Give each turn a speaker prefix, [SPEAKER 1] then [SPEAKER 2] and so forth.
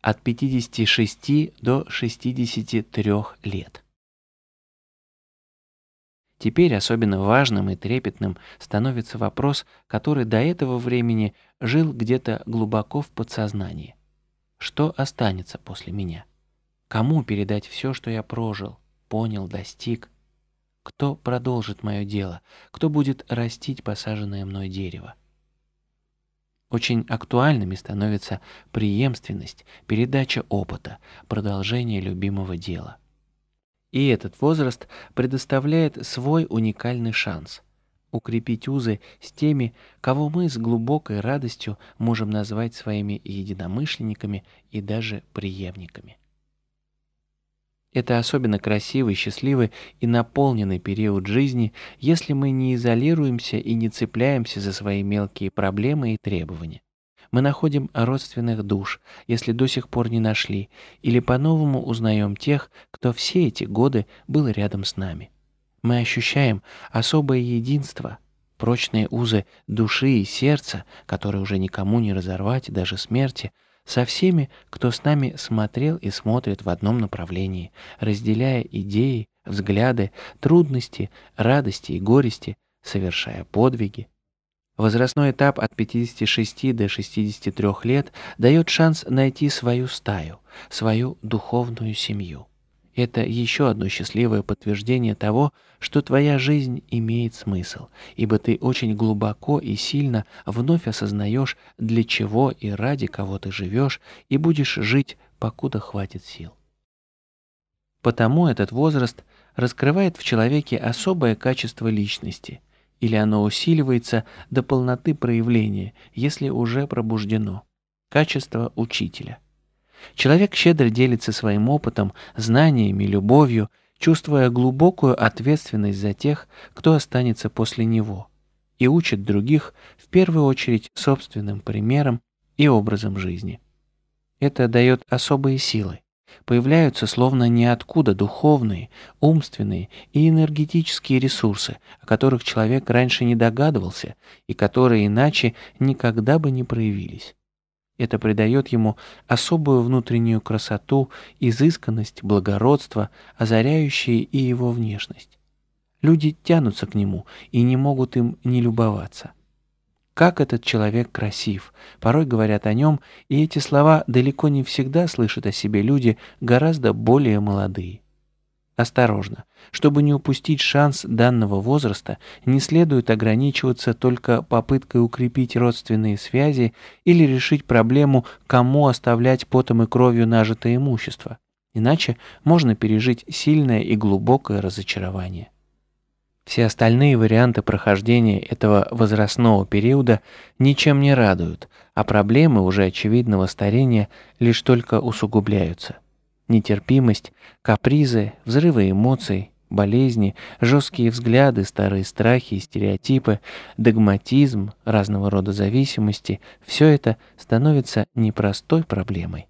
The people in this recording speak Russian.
[SPEAKER 1] от 56 до 63 лет. Теперь особенно важным и трепетным становится вопрос, который до этого времени жил где-то глубоко в подсознании. Что останется после меня? Кому передать все, что я прожил, понял, достиг? Кто продолжит мое дело? Кто будет растить посаженное мной дерево? Очень актуальными становится преемственность, передача опыта, продолжение любимого дела. И этот возраст предоставляет свой уникальный шанс – укрепить узы с теми, кого мы с глубокой радостью можем назвать своими единомышленниками и даже преемниками. Это особенно красивый, счастливый и наполненный период жизни, если мы не изолируемся и не цепляемся за свои мелкие проблемы и требования. Мы находим родственных душ, если до сих пор не нашли, или по-новому узнаем тех, кто все эти годы был рядом с нами. Мы ощущаем особое единство, прочные узы души и сердца, которые уже никому не разорвать, даже смерти, со всеми, кто с нами смотрел и смотрит в одном направлении, разделяя идеи, взгляды, трудности, радости и горести, совершая подвиги, Возрастной этап от 56 до 63 лет дает шанс найти свою стаю, свою духовную семью. Это еще одно счастливое подтверждение того, что твоя жизнь имеет смысл, ибо ты очень глубоко и сильно вновь осознаешь, для чего и ради кого ты живешь, и будешь жить, покуда хватит сил. Потому этот возраст раскрывает в человеке особое качество личности – или оно усиливается до полноты проявления, если уже пробуждено. Качество учителя. Человек щедро делится своим опытом, знаниями, любовью, чувствуя глубокую ответственность за тех, кто останется после него, и учит других, в первую очередь, собственным примером и образом жизни. Это дает особые силы появляются словно ниоткуда духовные, умственные и энергетические ресурсы, о которых человек раньше не догадывался и которые иначе никогда бы не проявились. Это придает ему особую внутреннюю красоту, изысканность, благородство, озаряющие и его внешность. Люди тянутся к нему и не могут им не любоваться. Как этот человек красив. Порой говорят о нем, и эти слова далеко не всегда слышат о себе люди гораздо более молодые. Осторожно. Чтобы не упустить шанс данного возраста, не следует ограничиваться только попыткой укрепить родственные связи или решить проблему, кому оставлять потом и кровью нажитое имущество. Иначе можно пережить сильное и глубокое разочарование. Все остальные варианты прохождения этого возрастного периода ничем не радуют, а проблемы уже очевидного старения лишь только усугубляются. Нетерпимость, капризы, взрывы эмоций, болезни, жесткие взгляды, старые страхи и стереотипы, догматизм, разного рода зависимости – все это становится непростой проблемой,